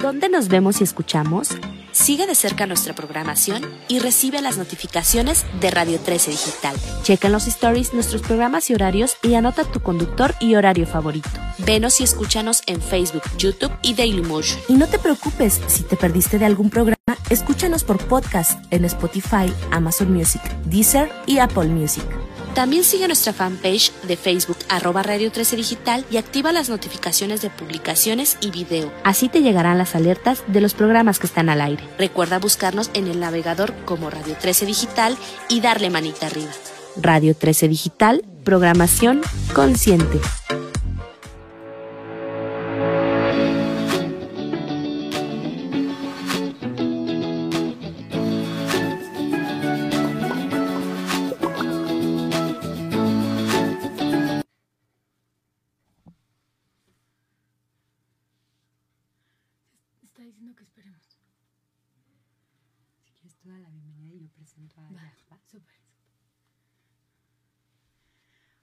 ¿Dónde nos vemos y escuchamos? Sigue de cerca nuestra programación y recibe las notificaciones de Radio 13 Digital. Checa en los stories nuestros programas y horarios y anota tu conductor y horario favorito. Venos y escúchanos en Facebook, YouTube y Dailymotion. Y no te preocupes si te perdiste de algún programa, escúchanos por podcast en Spotify, Amazon Music, Deezer y Apple Music. También sigue nuestra fanpage de Facebook arroba Radio 13 Digital y activa las notificaciones de publicaciones y video. Así te llegarán las alertas de los programas que están al aire. Recuerda buscarnos en el navegador como Radio 13 Digital y darle manita arriba. Radio 13 Digital, programación consciente.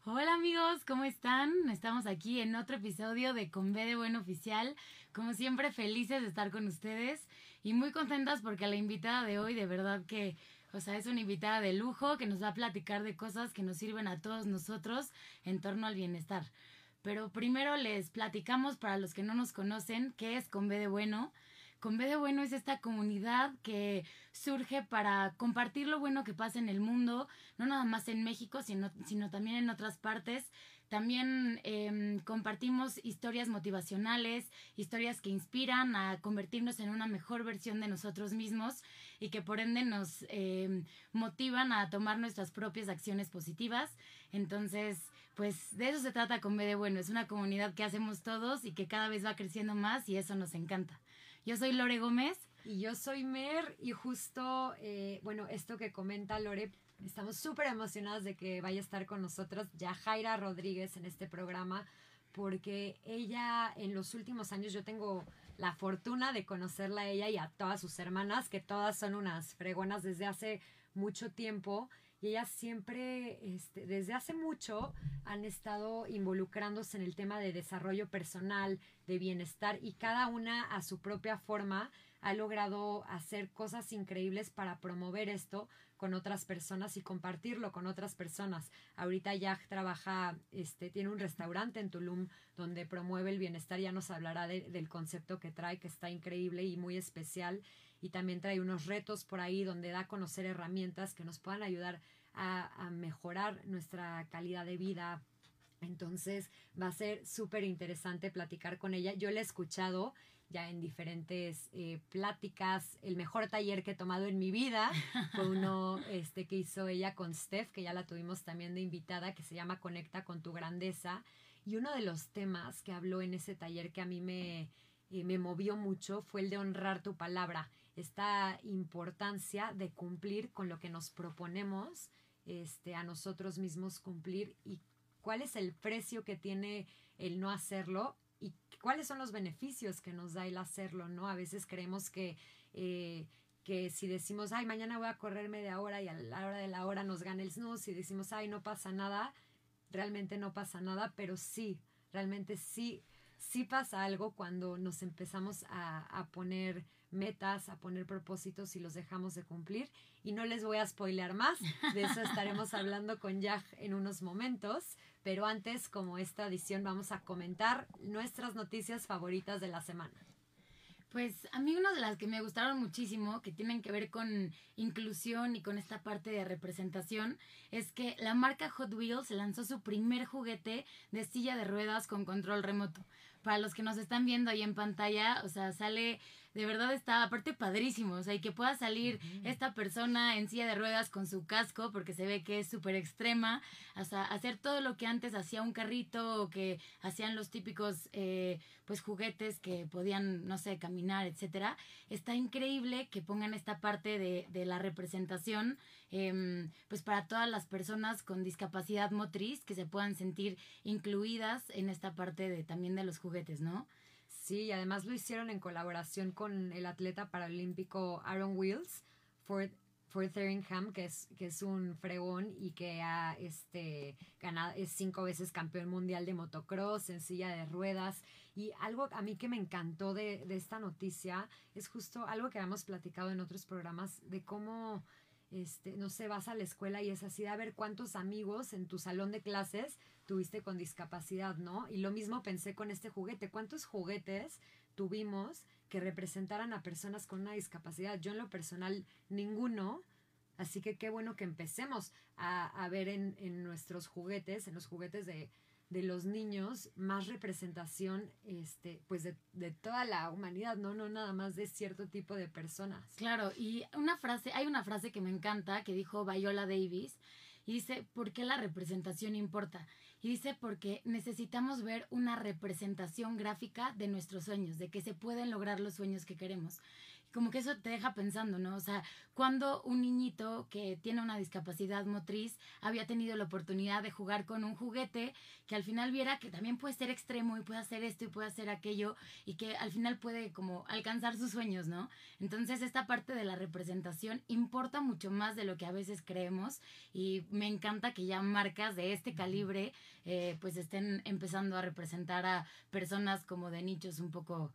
Hola amigos, ¿cómo están? Estamos aquí en otro episodio de Con B de Buen Oficial. Como siempre, felices de estar con ustedes y muy contentas porque la invitada de hoy, de verdad que, o sea, es una invitada de lujo que nos va a platicar de cosas que nos sirven a todos nosotros en torno al bienestar. Pero primero les platicamos para los que no nos conocen qué es Con B de Bueno. Con B de Bueno es esta comunidad que surge para compartir lo bueno que pasa en el mundo, no nada más en México, sino, sino también en otras partes. También em, compartimos historias motivacionales, historias que inspiran a convertirnos en una mejor versión de nosotros mismos y que por ende nos em, motivan a tomar nuestras propias acciones positivas. Entonces, pues de eso se trata con B de Bueno. Es una comunidad que hacemos todos y que cada vez va creciendo más y eso nos encanta. Yo soy Lore Gómez. Y yo soy Mer y justo, eh, bueno, esto que comenta Lore, estamos súper emocionadas de que vaya a estar con nosotros ya Jaira Rodríguez en este programa, porque ella en los últimos años yo tengo la fortuna de conocerla a ella y a todas sus hermanas, que todas son unas fregonas desde hace mucho tiempo y ellas siempre, este, desde hace mucho, han estado involucrándose en el tema de desarrollo personal, de bienestar y cada una a su propia forma ha logrado hacer cosas increíbles para promover esto con otras personas y compartirlo con otras personas. Ahorita ya trabaja, este, tiene un restaurante en Tulum donde promueve el bienestar, ya nos hablará del concepto que trae, que está increíble y muy especial y también trae unos retos por ahí donde da a conocer herramientas que nos puedan ayudar a, mejorar nuestra calidad de vida. Entonces va a ser súper interesante platicar con ella. Yo la he escuchado ya en diferentes eh, pláticas. El mejor taller que he tomado en mi vida fue uno este, que hizo ella con Steph, que ya la tuvimos también de invitada, que se llama Conecta con tu grandeza. Y uno de los temas que habló en ese taller que a mí me, eh, me movió mucho fue el de honrar tu palabra esta importancia de cumplir con lo que nos proponemos este, a nosotros mismos cumplir y cuál es el precio que tiene el no hacerlo y cuáles son los beneficios que nos da el hacerlo, ¿no? A veces creemos que, eh, que si decimos, ay, mañana voy a correr media hora y a la hora de la hora nos gana el snooze y decimos, ay, no pasa nada, realmente no pasa nada, pero sí, realmente sí, sí pasa algo cuando nos empezamos a, a poner metas, a poner propósitos y los dejamos de cumplir. Y no les voy a spoilear más, de eso estaremos hablando con Jack en unos momentos. Pero antes, como esta edición, vamos a comentar nuestras noticias favoritas de la semana. Pues a mí una de las que me gustaron muchísimo, que tienen que ver con inclusión y con esta parte de representación, es que la marca Hot Wheels lanzó su primer juguete de silla de ruedas con control remoto. Para los que nos están viendo ahí en pantalla, o sea, sale de verdad está aparte padrísimo, o sea, y que pueda salir esta persona en silla de ruedas con su casco, porque se ve que es súper extrema, hasta hacer todo lo que antes hacía un carrito o que hacían los típicos, eh, pues, juguetes que podían, no sé, caminar, etcétera. Está increíble que pongan esta parte de, de la representación, em, pues, para todas las personas con discapacidad motriz, que se puedan sentir incluidas en esta parte de también de los juguetes, ¿no? Sí, y además lo hicieron en colaboración con el atleta paralímpico Aaron Wills, Ford, Theringham, que es, que es un fregón y que ha este, ganado, es cinco veces campeón mundial de motocross en silla de ruedas. Y algo a mí que me encantó de, de esta noticia es justo algo que habíamos platicado en otros programas de cómo este, no sé, vas a la escuela y es así de a ver cuántos amigos en tu salón de clases tuviste con discapacidad, ¿no? Y lo mismo pensé con este juguete, ¿cuántos juguetes tuvimos que representaran a personas con una discapacidad? Yo en lo personal, ninguno. Así que qué bueno que empecemos a, a ver en, en nuestros juguetes, en los juguetes de, de los niños más representación este pues de, de, toda la humanidad no no nada más de cierto tipo de personas claro y una frase hay una frase que me encanta que dijo Viola Davis dice ¿por qué la representación importa? Y dice porque necesitamos ver una representación gráfica de nuestros sueños de que se pueden lograr los sueños que queremos como que eso te deja pensando, ¿no? O sea, cuando un niñito que tiene una discapacidad motriz había tenido la oportunidad de jugar con un juguete que al final viera que también puede ser extremo y puede hacer esto y puede hacer aquello y que al final puede como alcanzar sus sueños, ¿no? Entonces esta parte de la representación importa mucho más de lo que a veces creemos y me encanta que ya marcas de este calibre eh, pues estén empezando a representar a personas como de nichos un poco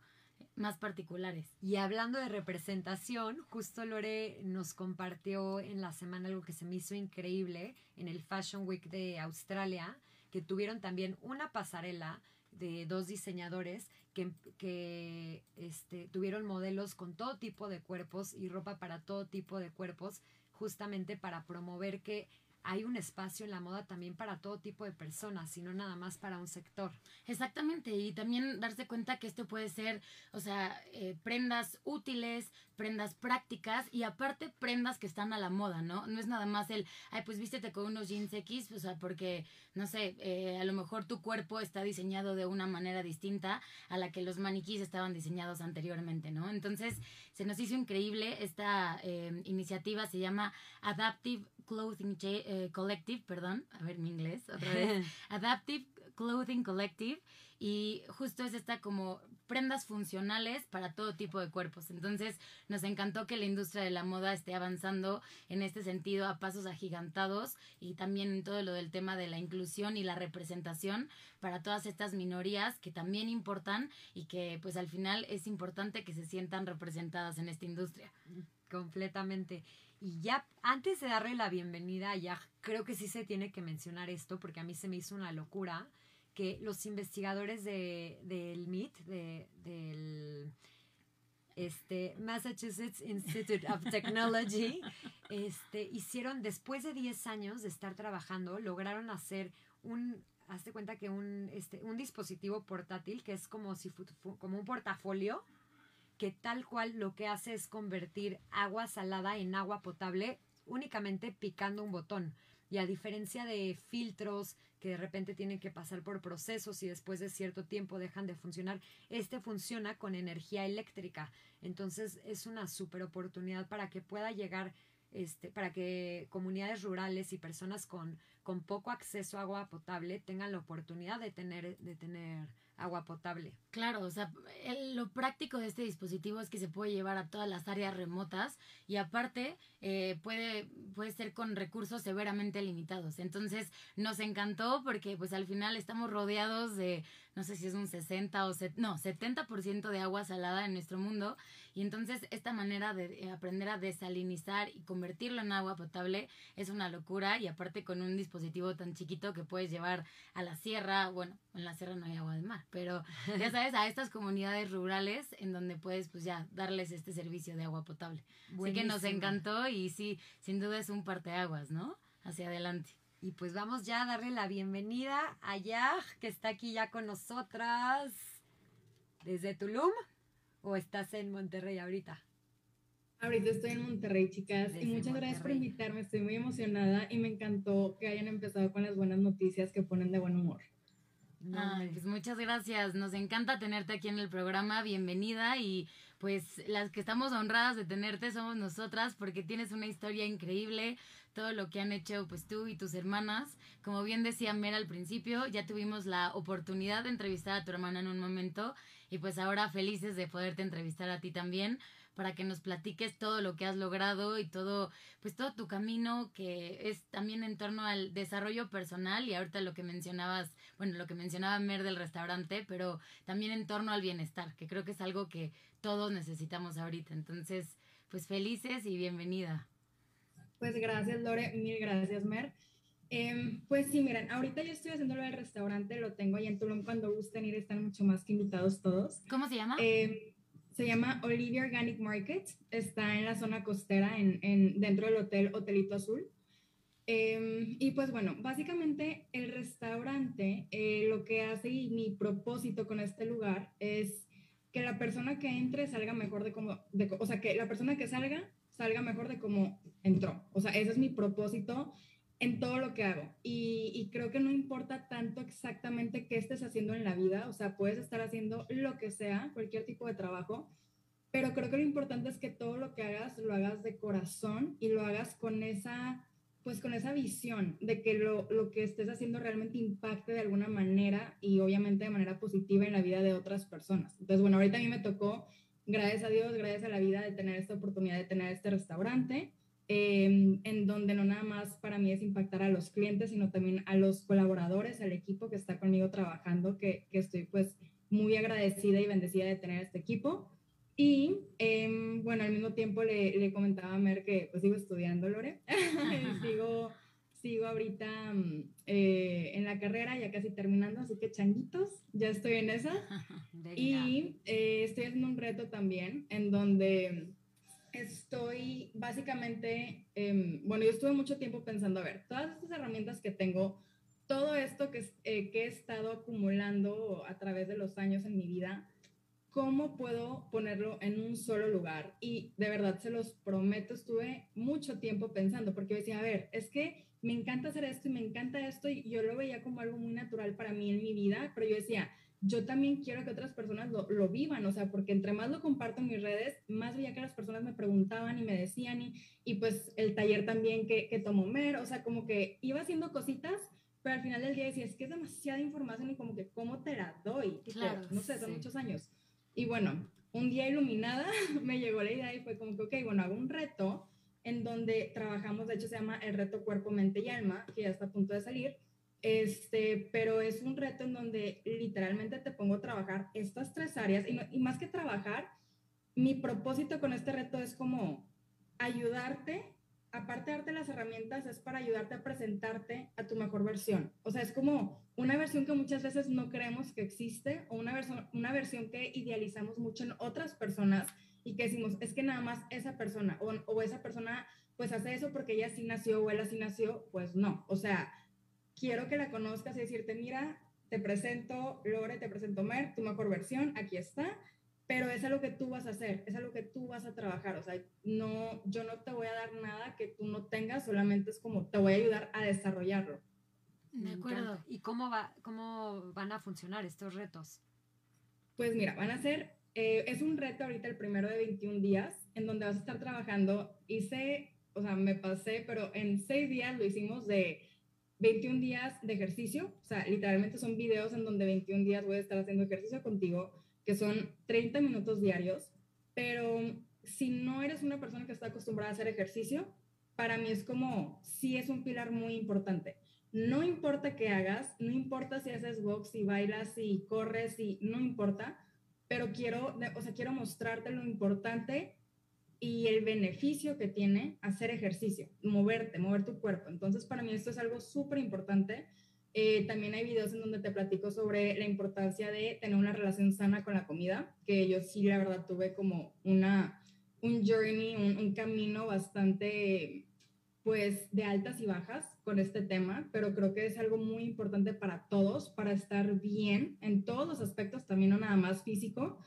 más particulares. Y hablando de representación, justo Lore nos compartió en la semana algo que se me hizo increíble en el Fashion Week de Australia, que tuvieron también una pasarela de dos diseñadores que, que este, tuvieron modelos con todo tipo de cuerpos y ropa para todo tipo de cuerpos, justamente para promover que hay un espacio en la moda también para todo tipo de personas, sino nada más para un sector. Exactamente, y también darse cuenta que esto puede ser, o sea, eh, prendas útiles, prendas prácticas y aparte prendas que están a la moda, ¿no? No es nada más el, ay, pues vístete con unos jeans X, o sea, porque, no sé, eh, a lo mejor tu cuerpo está diseñado de una manera distinta a la que los maniquís estaban diseñados anteriormente, ¿no? Entonces, se nos hizo increíble esta eh, iniciativa, se llama Adaptive Clothing eh, Collective, perdón, a ver mi inglés otra vez, Adaptive Clothing Collective y justo es esta como prendas funcionales para todo tipo de cuerpos. Entonces nos encantó que la industria de la moda esté avanzando en este sentido a pasos agigantados y también en todo lo del tema de la inclusión y la representación para todas estas minorías que también importan y que pues al final es importante que se sientan representadas en esta industria. Completamente. Y ya antes de darle la bienvenida, ya creo que sí se tiene que mencionar esto porque a mí se me hizo una locura que los investigadores de, del MIT, de, del este, Massachusetts Institute of Technology, este, hicieron, después de 10 años de estar trabajando, lograron hacer un, hazte cuenta que un, este, un dispositivo portátil que es como, si, como un portafolio, que tal cual lo que hace es convertir agua salada en agua potable únicamente picando un botón. Y a diferencia de filtros que de repente tienen que pasar por procesos y después de cierto tiempo dejan de funcionar, este funciona con energía eléctrica. Entonces es una super oportunidad para que pueda llegar, este, para que comunidades rurales y personas con, con poco acceso a agua potable tengan la oportunidad de tener, de tener agua potable. Claro, o sea, lo práctico de este dispositivo es que se puede llevar a todas las áreas remotas y aparte eh, puede, puede ser con recursos severamente limitados. Entonces nos encantó porque pues al final estamos rodeados de, no sé si es un 60 o no, 70% de agua salada en nuestro mundo y entonces esta manera de aprender a desalinizar y convertirlo en agua potable es una locura y aparte con un dispositivo tan chiquito que puedes llevar a la sierra, bueno, en la sierra no hay agua de mar, pero ya sabes, a estas comunidades rurales en donde puedes pues ya darles este servicio de agua potable. Así que nos encantó y sí, sin duda es un parteaguas, ¿no? Hacia adelante. Y pues vamos ya a darle la bienvenida a Yaj, que está aquí ya con nosotras desde Tulum. ¿O estás en Monterrey ahorita? Ahorita estoy en Monterrey, chicas, y muchas gracias por invitarme. Estoy muy emocionada y me encantó que hayan empezado con las buenas noticias que ponen de buen humor. Ay, pues muchas gracias. Nos encanta tenerte aquí en el programa. Bienvenida y pues las que estamos honradas de tenerte somos nosotras porque tienes una historia increíble. Todo lo que han hecho pues tú y tus hermanas. Como bien decía Mera al principio, ya tuvimos la oportunidad de entrevistar a tu hermana en un momento y pues ahora felices de poderte entrevistar a ti también para que nos platiques todo lo que has logrado y todo, pues todo tu camino que es también en torno al desarrollo personal y ahorita lo que mencionabas, bueno, lo que mencionaba Mer del restaurante, pero también en torno al bienestar, que creo que es algo que todos necesitamos ahorita. Entonces, pues felices y bienvenida. Pues gracias, Lore, mil gracias, Mer. Em, pues sí, miren, ahorita yo estoy haciendo lo del restaurante, lo tengo ahí en Tulum, cuando gusten ir están mucho más que invitados todos. ¿Cómo se llama? Eh, se llama Olivia Organic Market, está en la zona costera, en, en dentro del hotel Hotelito Azul. Em, y pues bueno, básicamente el restaurante eh, lo que hace y mi propósito con este lugar es que la persona que entre salga mejor de como, de, o sea, que la persona que salga salga mejor de cómo entró. O sea, ese es mi propósito en todo lo que hago. Y, creo que no importa tanto exactamente qué estés haciendo en la vida, o sea, puedes estar haciendo lo que sea, cualquier tipo de trabajo, pero creo que lo importante es que todo lo que hagas lo hagas de corazón y lo hagas con esa, pues con esa visión de que lo, lo que estés haciendo realmente impacte de alguna manera y obviamente de manera positiva en la vida de otras personas. Entonces, bueno, ahorita a mí me tocó, gracias a Dios, gracias a la vida, de tener esta oportunidad de tener este restaurante Em, en donde no nada más para mí es impactar a los clientes, sino también a los colaboradores, al equipo que está conmigo trabajando, que, que estoy pues muy agradecida y bendecida de tener este equipo. Y em, bueno, al mismo tiempo le, le, comentaba a Mer que pues sigo estudiando, Lore, sigo, sigo ahorita mm, eh, en la carrera, ya casi terminando, así que changuitos, ya estoy en esa. y eh, estoy haciendo un reto también en donde estoy básicamente, eh, bueno, yo estuve mucho tiempo pensando, a ver, todas estas herramientas que tengo, todo esto que, eh, que he estado acumulando a través de los años en mi vida, ¿cómo puedo ponerlo en un solo lugar? Y de verdad, se los prometo, estuve mucho tiempo pensando, porque decía, a ver, es que me encanta hacer esto y me encanta esto, y yo lo veía como algo muy natural para mí en mi vida, pero yo decía, yo también quiero que otras personas lo, lo, vivan, o sea, porque entre más lo comparto en mis redes, más veía que las personas me preguntaban y me decían, y, y pues el taller también que, que tomó Mer, o sea, como que iba haciendo cositas, pero al final del día decía, es que es demasiada información y como que, ¿cómo te la doy? Claro, no sé, son muchos años. Y bueno, un día iluminada me llegó la idea y fue como que, ok, bueno, hago un reto en donde trabajamos, de hecho se llama el reto cuerpo, mente y alma, que ya está a punto de salir, este, pero es un reto en donde literalmente te pongo a trabajar estas tres áreas y, y más que trabajar, mi propósito con este reto es como ayudarte, aparte de darte las herramientas, es para ayudarte a presentarte a tu mejor versión. O sea, es como una versión que muchas veces no creemos que existe o una una versión que idealizamos mucho en otras personas y que decimos, es que nada más esa persona o, o esa persona pues hace eso porque ella sí nació o él así nació, pues no. O sea, quiero que la conozcas y decirte, mira, te presento Lore, te presento Mer, tu mejor versión, aquí está, pero es algo que tú vas a hacer, es algo que tú vas a trabajar, o sea, no, yo no te voy a dar nada que tú no tengas, solamente es como te voy a ayudar a desarrollarlo. De acuerdo. ¿Y cómo, va, cómo van a funcionar estos retos? Pues mira, van a ser, eh, es un reto ahorita el primero de 21 días, en donde vas a estar trabajando, hice, o sea, me pasé, pero en seis días lo hicimos de 21 días de ejercicio, o sea, literalmente son videos en donde 21 días voy a estar haciendo ejercicio contigo, que son 30 minutos diarios, pero si no eres una persona que está acostumbrada a hacer ejercicio, para mí es como, sí es un pilar muy importante. No importa qué hagas, no importa si haces box, si bailas, si corres, si no importa, pero quiero, o sea, quiero mostrarte lo importante y el beneficio que tiene hacer ejercicio, moverte, mover tu cuerpo. Entonces, para mí esto es algo súper importante. Eh, también hay videos en donde te platico sobre la importancia de tener una relación sana con la comida, que yo sí, la verdad, tuve como una, un journey, un, un camino bastante, pues, de altas y bajas con este tema, pero creo que es algo muy importante para todos, para estar bien en todos los aspectos, también no nada más físico,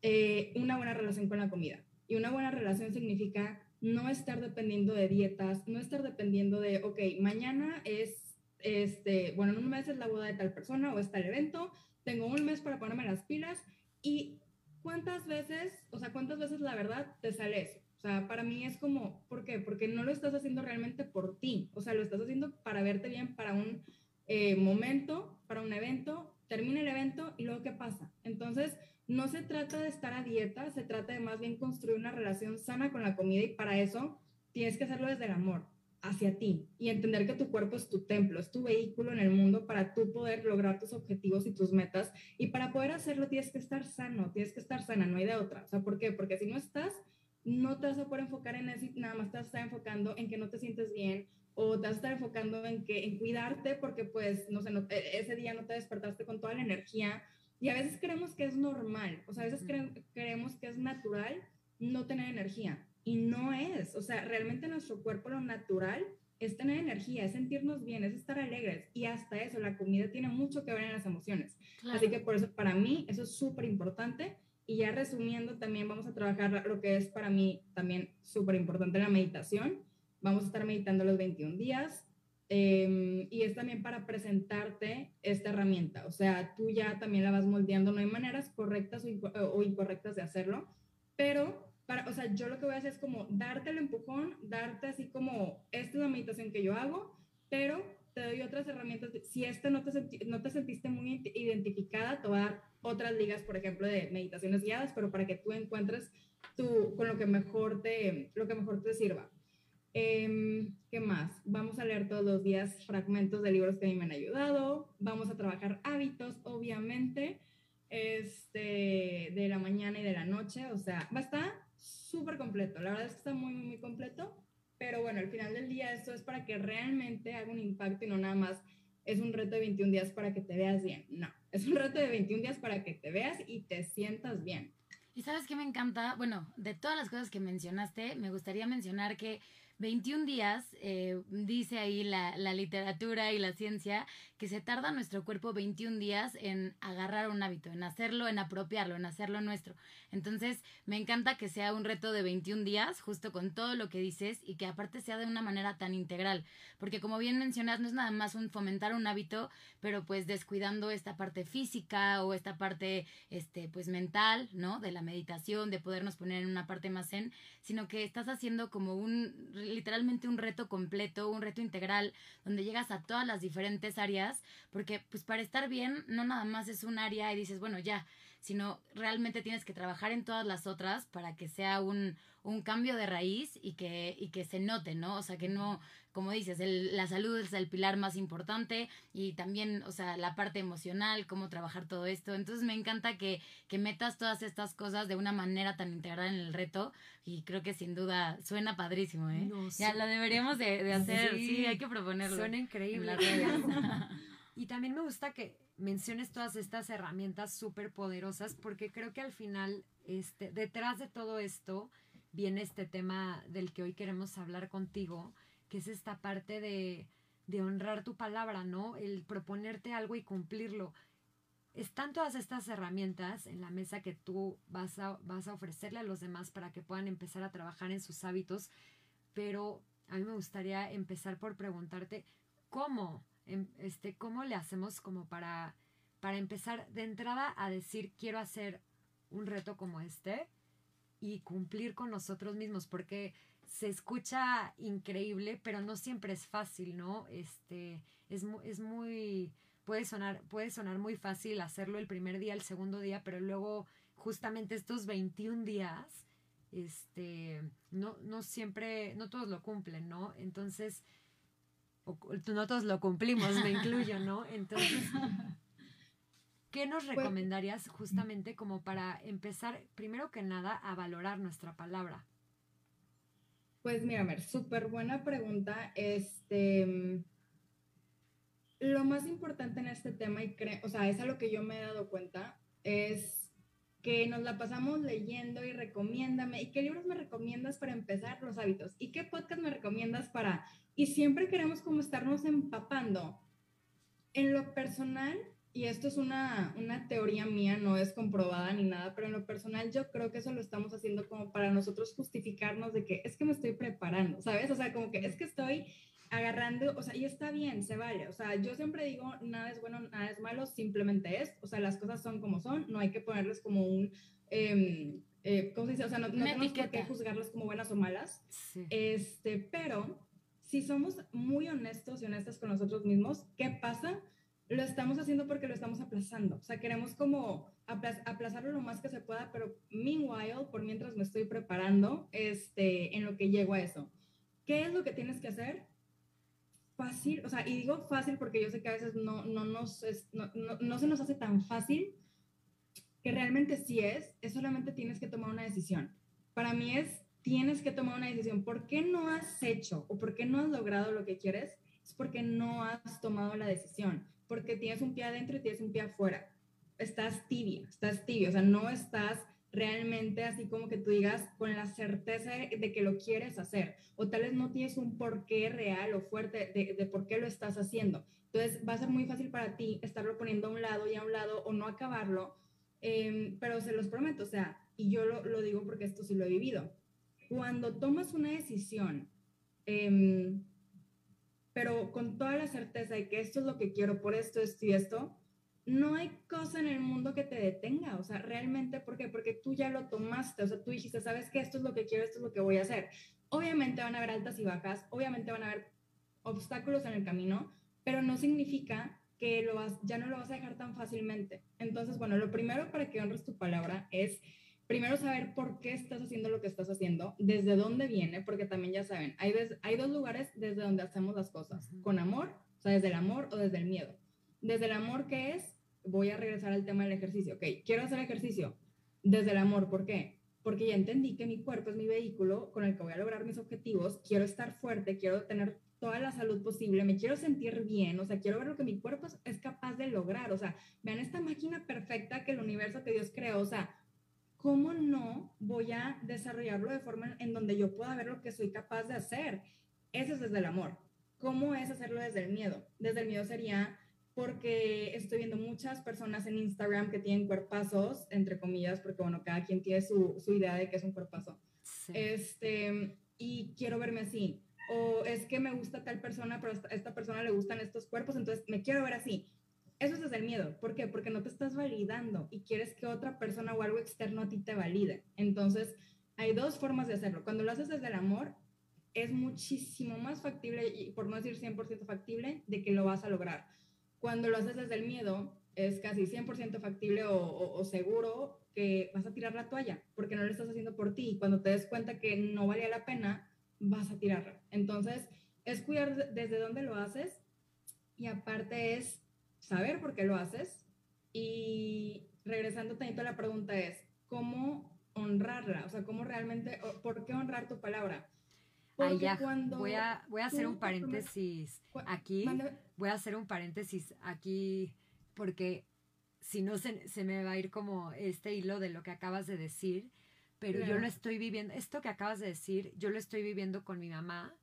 eh, una buena relación con la comida. Y una buena relación significa no estar dependiendo de dietas, no estar dependiendo de, ok, mañana es, este, bueno, en un mes es la boda de tal persona o está el evento, tengo un mes para ponerme las pilas y cuántas veces, o sea, cuántas veces la verdad te sale eso. O sea, para mí es como, ¿por qué? Porque no lo estás haciendo realmente por ti. O sea, lo estás haciendo para verte bien para un eh, momento, para un evento, termina el evento y luego qué pasa. Entonces, no se trata de estar a dieta, se trata de más bien construir una relación sana con la comida y para eso tienes que hacerlo desde el amor hacia ti y entender que tu cuerpo es tu templo, es tu vehículo en el mundo para tú poder lograr tus objetivos y tus metas. Y para poder hacerlo tienes que estar sano, tienes que estar sana, no hay de otra. O sea, ¿por qué? Porque si no estás, no te vas a poder enfocar en eso, nada más te vas a estar enfocando en que no te sientes bien o te vas a estar enfocando en que en cuidarte porque pues no sé, e, ese día no te despertaste con toda la energía y a veces creemos que es normal, o sea, a veces creemos que es natural no tener energía y no es, o sea, realmente nuestro cuerpo lo natural es tener energía, es sentirnos bien, es estar alegres y hasta eso la comida tiene mucho que ver en las emociones. Así que por eso para mí eso es súper importante y ya resumiendo también vamos a trabajar lo que es para mí también súper importante la meditación. Vamos a estar meditando los 21 días em, y es también para presentarte esta herramienta. O sea, tú ya también la vas moldeando, no hay maneras correctas o incorrectas de hacerlo, pero o sea, yo lo que voy a hacer es como darte el empujón, darte así como, esta es la meditación que yo hago, pero te doy otras herramientas. Si esta no te, no te sentiste muy identificada, te voy a dar otras ligas, por ejemplo, de meditaciones guiadas, pero para que tú encuentres tu, con lo que mejor te, lo que mejor te sirva. Em, ¿Qué más? Vamos a leer todos los días fragmentos de libros que a mí me han ayudado. Vamos a trabajar hábitos, obviamente, este, de la mañana y de la noche. O sea, va súper completo. La verdad es que está muy, muy, muy completo. Pero bueno, al final del día esto es para que realmente haga un impacto y no nada más es un reto de 21 días para que te veas bien. No, es un reto de 21 días para que te veas y te sientas bien. Y sabes que me encanta, bueno, de todas las cosas que mencionaste, me gustaría mencionar que 21 días, eh, dice ahí la, la, literatura y la ciencia, que se tarda nuestro cuerpo 21 días en agarrar un hábito, en hacerlo, en apropiarlo, en hacerlo nuestro. Entonces, me encanta que sea un reto de 21 días, justo con todo lo que dices, y que aparte sea de una manera tan integral. Porque como bien mencionas, no es nada más un fomentar un hábito, pero pues descuidando esta parte física o esta parte, este, pues mental, ¿no? De la meditación, de podernos poner en una parte más zen, sino que estás haciendo como un literalmente un reto completo, un reto integral, donde llegas a todas las diferentes áreas, porque pues para estar bien no nada más es un área y dices, bueno, ya, sino realmente tienes que trabajar en todas las otras para que sea un, un cambio de raíz y que, y que se note, ¿no? O sea, que no, como dices, el, la salud es el pilar más importante y también, o sea, la parte emocional, cómo trabajar todo esto. Entonces me encanta que, que metas todas estas cosas de una manera tan integral en el reto y creo que sin duda suena padrísimo, ¿eh? ya lo deberíamos de, de hacer, sí, hay que proponerlo. Suena increíble. y también me gusta que menciones todas estas herramientas súper poderosas porque creo que al final, este, detrás de todo esto, viene este tema del que hoy queremos hablar contigo, que es esta parte de, de honrar tu palabra, ¿no? El proponerte algo y cumplirlo. Están todas estas herramientas en la mesa que tú vas a, vas a ofrecerle a los demás para que puedan empezar a trabajar en sus hábitos, pero a mí me gustaría empezar por preguntarte cómo, em, este, cómo le hacemos como para, para empezar de entrada a decir quiero hacer un reto como este y cumplir con nosotros mismos, porque se escucha increíble, pero no siempre es fácil, ¿no? Este, es, es muy, puede sonar, puede sonar muy fácil hacerlo el primer día, el segundo día, pero luego justamente estos 21 días, este, no, no siempre, no todos lo cumplen, ¿no? Entonces, no todos lo cumplimos, me incluyo, ¿no? Entonces, ¿Qué nos pues, recomendarías justamente como para empezar, primero que nada, a valorar nuestra palabra? Pues mira, Mer, súper buena pregunta. Este, lo más importante en este tema, y o sea, es a lo que yo me he dado cuenta, es que nos la pasamos leyendo y recomiéndame, y qué libros me recomiendas para empezar los hábitos, y qué podcast me recomiendas para, y siempre queremos como estarnos empapando. En lo personal, y esto es una, una, teoría mía, no es comprobada ni nada, pero en lo personal yo creo que eso lo estamos haciendo como para nosotros justificarnos de que es que me estoy preparando, ¿sabes? O sea, como que es que estoy agarrando, o sea, y está bien, se vale, o sea, yo siempre digo, nada es bueno, nada es malo, simplemente es, o sea, las cosas son como son, no hay que ponerles como un, em, eh, ¿cómo se dice? O sea, no, no tenemos por qué juzgarlas como buenas o malas. Sí. Este, pero si somos muy honestos y honestas con nosotros mismos, ¿qué pasa? Lo estamos haciendo porque lo estamos aplazando. O sea, queremos como aplazarlo lo más que se pueda, pero meanwhile, por mientras me estoy preparando, este, en lo que llego a eso. ¿Qué es lo que tienes que hacer? Fácil, o sea, y digo fácil porque yo sé que a veces no, no, nos no, no, no se nos hace tan fácil, que realmente sí es, es solamente tienes que tomar una decisión. Para mí es, tienes que tomar una decisión. ¿Por qué no has hecho o por qué no has logrado lo que quieres? Es porque no has tomado la decisión, porque tienes un pie adentro y tienes un pie afuera estás tibia, estás tibio, o sea, no estás realmente así como que tú digas con la certeza de que lo quieres hacer, o tal vez no tienes un porqué real o fuerte de, por qué lo estás haciendo. Entonces va a ser muy fácil para ti estarlo poniendo a un lado y a un lado o no acabarlo, em, pero se los prometo, o sea, y yo lo, digo porque esto sí lo he vivido. Cuando tomas una decisión, em, pero con toda la certeza de que esto es lo que quiero por esto, esto y esto, no hay cosa en el mundo que te detenga, o sea, realmente, ¿por qué? Porque tú ya lo tomaste, o sea, tú dijiste, sabes que esto es lo que quiero, esto es lo que voy a hacer. Obviamente van a haber altas y bajas, obviamente van a haber obstáculos en el camino, pero no significa que lo vas, ya no lo vas a dejar tan fácilmente. Entonces, bueno, lo primero para que honres tu palabra es primero saber por qué estás haciendo lo que estás haciendo, desde dónde viene, porque también ya saben, hay, hay dos lugares desde donde hacemos las cosas, con amor, o sea, desde el amor o desde el miedo. Desde el amor, ¿qué es? Voy a regresar al tema del ejercicio. Ok, quiero hacer ejercicio desde el amor. ¿Por qué? Porque ya entendí que mi cuerpo es mi vehículo con el que voy a lograr mis objetivos. Quiero estar fuerte, quiero tener toda la salud posible, me quiero sentir bien, o sea, quiero ver lo que mi cuerpo es, capaz de lograr. O sea, vean esta máquina perfecta que el universo que Dios creó. O sea, ¿cómo no voy a desarrollarlo de forma en donde yo pueda ver lo que soy capaz de hacer? Eso es desde el amor. ¿Cómo es hacerlo desde el miedo? Desde el miedo sería porque estoy viendo muchas personas en Instagram que tienen cuerpazos, entre comillas, porque bueno, cada quien tiene su, su idea de qué es un cuerpazo. Este, y quiero verme así. O es que me gusta tal persona, pero a esta persona le gustan estos cuerpos, entonces me quiero ver así. Eso es desde el miedo. ¿Por qué? Porque no te estás validando y quieres que otra persona o algo externo a ti te valide. Entonces, hay dos formas de hacerlo. Cuando lo haces desde el amor, es muchísimo más factible, y por no decir 100% factible, de que lo vas a lograr cuando lo haces desde el miedo, es casi 100% factible o, seguro que vas a tirar la toalla, porque no lo estás haciendo por ti. Y cuando te des cuenta que no valía la pena, vas a tirarla. Entonces, es cuidar desde dónde lo haces y aparte es saber por qué lo haces. Y regresando también a la pregunta es, ¿cómo honrarla? O sea, ¿cómo realmente, por qué honrar tu palabra? Voy a, voy a hacer un paréntesis aquí. Voy a hacer un paréntesis aquí porque si no se, se, me va a ir como este hilo de lo que acabas de decir, pero yo lo estoy viviendo, esto que acabas de decir, yo lo estoy viviendo con mi mamá,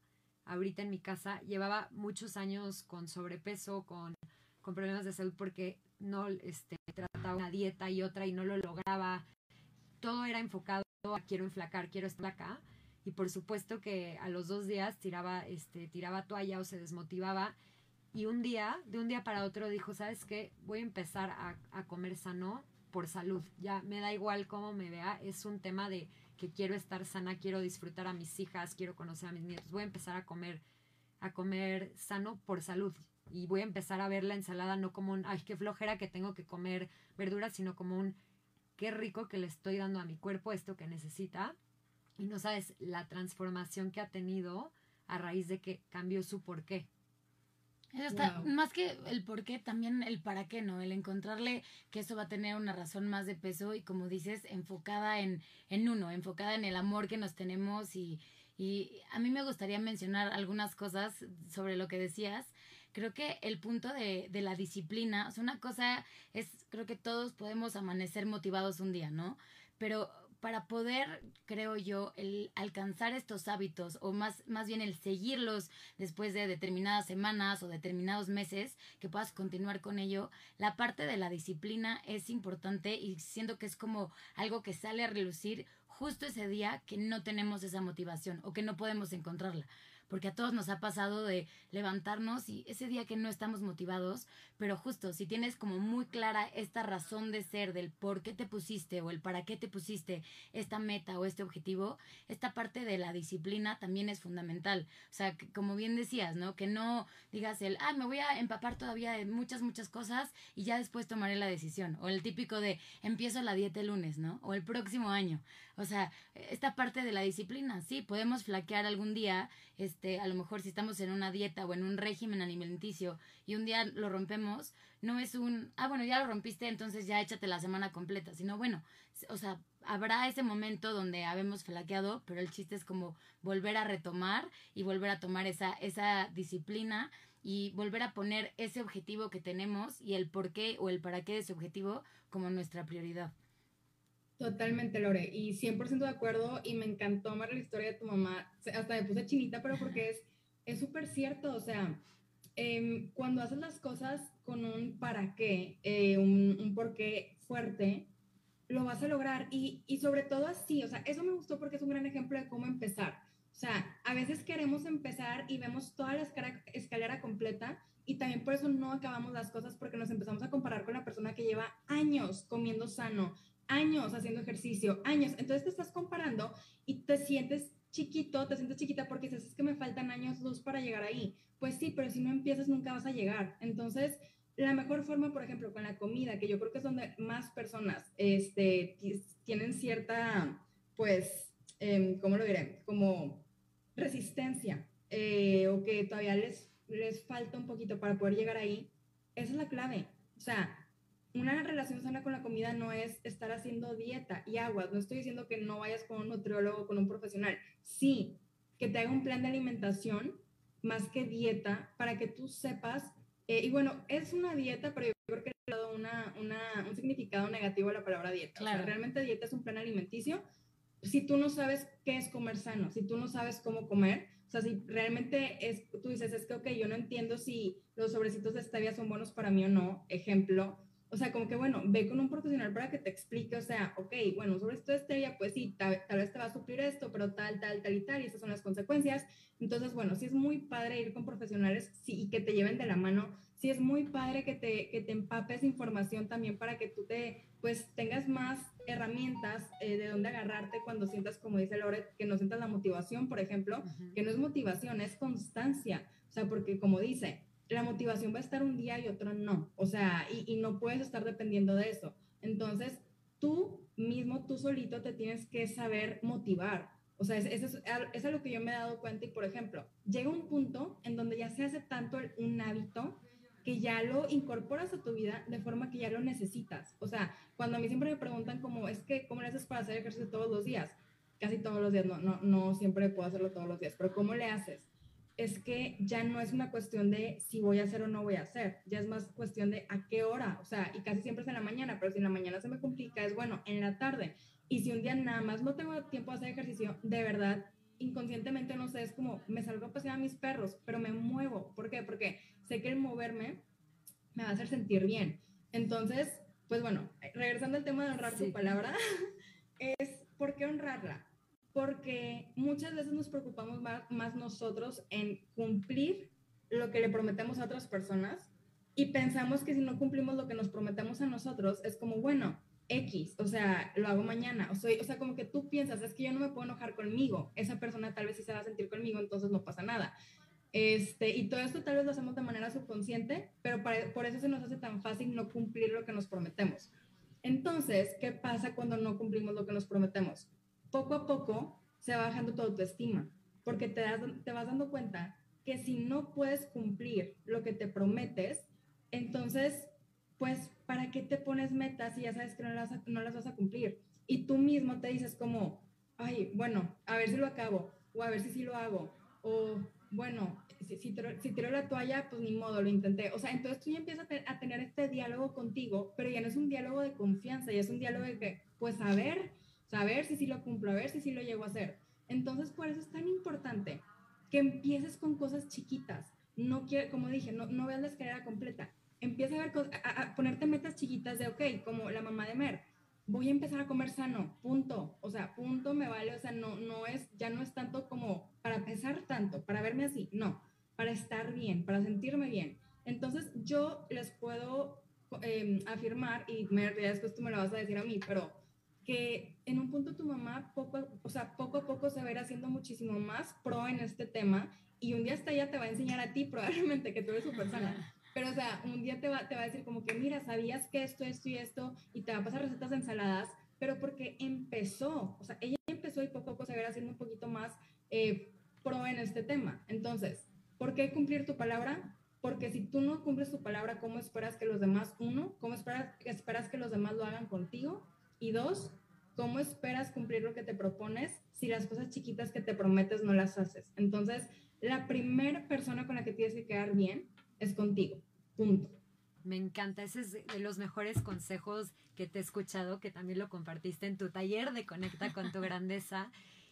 ahorita en mi casa, llevaba muchos años con sobrepeso, con, con problemas de salud porque no este, trataba una dieta y otra y no lo lograba, todo era enfocado a quiero enflacar, quiero estar acá y por supuesto que a los dos días tiraba, este, tiraba toalla o se desmotivaba. Y un día, de un día para otro dijo, ¿sabes qué? Voy a empezar a, a comer sano por salud, ya me da igual cómo me vea, es un tema de que quiero estar sana, quiero disfrutar a mis hijas, quiero conocer a mis nietos, voy a empezar a comer, a comer sano por salud y voy a empezar a ver la ensalada no como un, ay, qué flojera que tengo que comer verduras, sino como un, qué rico que le estoy dando a mi cuerpo esto que necesita y no sabes la transformación que ha tenido a raíz de que cambió su porqué. Eso está, más que el por qué, también el para qué, ¿no? El encontrarle que eso va a tener una razón más de peso y como dices, enfocada en, en uno, enfocada en el amor que nos tenemos y, y a mí me gustaría mencionar algunas cosas sobre lo que decías. Creo que el punto de, de la disciplina, o sea, una cosa es, creo que todos podemos amanecer motivados un día, ¿no? Pero para poder, creo yo, el alcanzar estos hábitos o más, más bien el seguirlos después de determinadas semanas o determinados meses, que puedas continuar con ello, la parte de la disciplina es importante y siento que es como algo que sale a relucir justo ese día que no tenemos esa motivación o que no podemos encontrarla. Porque a todos nos ha pasado de levantarnos y ese día que no estamos motivados, pero justo si tienes como muy clara esta razón de ser del por qué te pusiste o el para qué te pusiste esta meta o este objetivo, esta parte de la disciplina también es fundamental. O sea, como bien decías, ¿no? Que no digas el, ah, me voy a empapar todavía de muchas, muchas cosas y ya después tomaré la decisión. O el típico de, empiezo la dieta el lunes, ¿no? O el próximo año. O sea, esta parte de la disciplina, sí, podemos flaquear algún día, este, a lo mejor si estamos en una dieta o en un régimen alimenticio y un día lo rompemos, no es un, ah, bueno, ya lo rompiste, entonces ya échate la semana completa, sino bueno, o sea, habrá ese momento donde habemos flaqueado, pero el chiste es como volver a retomar y volver a tomar esa, esa disciplina y volver a poner ese objetivo que tenemos y el por qué o el para qué de ese objetivo como nuestra prioridad. Totalmente, Lore, y 100% de acuerdo, y me encantó más la historia de tu mamá, hasta me puse chinita, pero porque es súper cierto, o sea, em, cuando haces las cosas con un para qué, eh, un, un por qué fuerte, lo vas a lograr, y, y sobre todo así, o sea, eso me gustó porque es un gran ejemplo de cómo empezar. O sea, a veces queremos empezar y vemos toda la escala, escalera completa y también por eso no acabamos las cosas porque nos empezamos a comparar con la persona que lleva años comiendo sano, años haciendo ejercicio, años. Entonces te estás comparando y te sientes chiquito, te sientes chiquita porque dices, es que me faltan años luz para llegar ahí. Pues sí, pero si no empiezas nunca vas a llegar. Entonces, la mejor forma, por ejemplo, con la comida, que yo creo que es donde más personas este, tienen cierta, pues, eh, ¿cómo lo diré? Como resistencia eh, o que todavía les, les falta un poquito para poder llegar ahí, esa es la clave. O sea, una relación sana con la comida no es estar haciendo dieta y aguas. No estoy diciendo que no vayas con un nutriólogo, con un profesional. Sí, que te haga un plan de alimentación más que dieta para que tú sepas. Eh, y bueno, es una dieta, pero yo creo que le he dado una, una, un significado negativo a la palabra dieta. Claro. realmente dieta es un plan alimenticio. Si tú no sabes qué es comer sano, si tú no sabes cómo comer, o sea, si realmente es, tú dices, es que, ok, yo no entiendo si los sobrecitos de stevia son buenos para mí o no, ejemplo, o sea, como que bueno, ve con un profesional para que te explique, o sea, ok, bueno, sobre esto de stevia, pues sí, tal, vez te va a suplir esto, pero tal, tal, tal y tal, y estas son las consecuencias. Entonces, bueno, sí es muy padre ir con profesionales sí, y que te lleven de la mano. Sí es muy padre que te, que te empapes información también para que tú te, pues, tengas más herramientas eh, de dónde agarrarte cuando sientas, como dice Lore, que no sientas la motivación, por ejemplo, que no es motivación, es constancia. O sea, porque como dice, la motivación va a estar un día y otro no. O sea, y, no puedes estar dependiendo de eso. Entonces, tú mismo, tú solito te tienes que saber motivar. O sea, eso es, es, lo que yo me he dado cuenta y, por ejemplo, llega un punto en donde ya se hace tanto un hábito que ya lo incorporas a tu vida de forma que ya lo necesitas. O sea, cuando a mí siempre me preguntan cómo es que, ¿cómo le haces para hacer ejercicio todos los días? Casi todos los días, no, no, no siempre puedo hacerlo todos los días, pero ¿cómo le haces? Es que ya no es una cuestión de si voy a hacer o no voy a hacer, ya es más cuestión de a qué hora, o sea, y casi siempre es en la mañana, pero si en la mañana se me complica, es bueno, en la tarde. Y si un día nada más no tengo tiempo de hacer ejercicio, de verdad, inconscientemente, no sé, es como me salgo a pasear a mis perros, pero me muevo. ¿Por qué? Porque sé que el moverme me va a hacer sentir bien. Entonces, pues bueno, regresando al tema de honrar su palabra, es ¿por qué honrarla? Porque muchas veces nos preocupamos más, nosotros en cumplir lo que le prometemos a otras personas y pensamos que si no cumplimos lo que nos prometemos a nosotros es como, bueno, X, o sea, lo hago mañana, o, soy, o sea, como que tú piensas, es que yo no me puedo enojar conmigo, esa persona tal vez sí se va a sentir conmigo, entonces no pasa nada. Este, y todo esto tal vez lo hacemos de manera subconsciente, pero por eso se nos hace tan fácil no cumplir lo que nos prometemos. Entonces, ¿qué pasa cuando no cumplimos lo que nos prometemos? Poco a poco se va bajando tu autoestima, porque te, das, te vas dando cuenta que si no puedes cumplir lo que te prometes, entonces, pues, ¿para qué te pones metas si ya sabes que no las, no las vas a cumplir? Y tú mismo te dices como, ay, bueno, a ver si lo acabo, o a ver si sí lo hago, o bueno, si, si, tiro, la toalla, pues ni modo, lo intenté. O sea, entonces tú ya empiezas a, a, tener este diálogo contigo, pero ya no es un diálogo de confianza, ya es un diálogo de que, pues a ver, saber si sí lo cumplo, a ver si sí lo llego a hacer. Entonces, por eso es tan importante que empieces con cosas chiquitas. No quiero, como dije, no, no veas la escalera completa. Empieza a, ver, a, ponerte metas chiquitas de, ok, como la mamá de Mer. voy a empezar a comer sano, punto. O sea, punto me vale, o sea, no, no es, ya no es tanto como para pesar tanto, para verme así, no, para estar bien, para sentirme bien. Entonces yo les puedo em, afirmar, y me, después tú me lo vas a decir a mí, pero que en un punto tu mamá poco, o sea, poco a poco se va a ir haciendo muchísimo más pro en este tema y un día hasta ella te va a enseñar a ti probablemente que tú eres su persona. Pero, o sea, un día te va, te va a decir como que, mira, ¿sabías que esto, esto y esto? Y te va a pasar recetas de ensaladas, pero porque empezó, o sea, ella empezó y poco a poco se va a ir haciendo un poquito más eh, pro en este tema. Entonces, ¿por qué cumplir tu palabra? Porque si tú no cumples tu palabra, ¿cómo esperas que los demás, uno, cómo esperas, esperas que los demás lo hagan contigo? Y dos, ¿cómo esperas cumplir lo que te propones si las cosas chiquitas que te prometes no las haces? Entonces, la primera persona con la que tienes que quedar bien es contigo. Punto. Me encanta, ese es de los mejores consejos que te he escuchado, que también lo compartiste en tu taller de Conecta con tu Grandeza.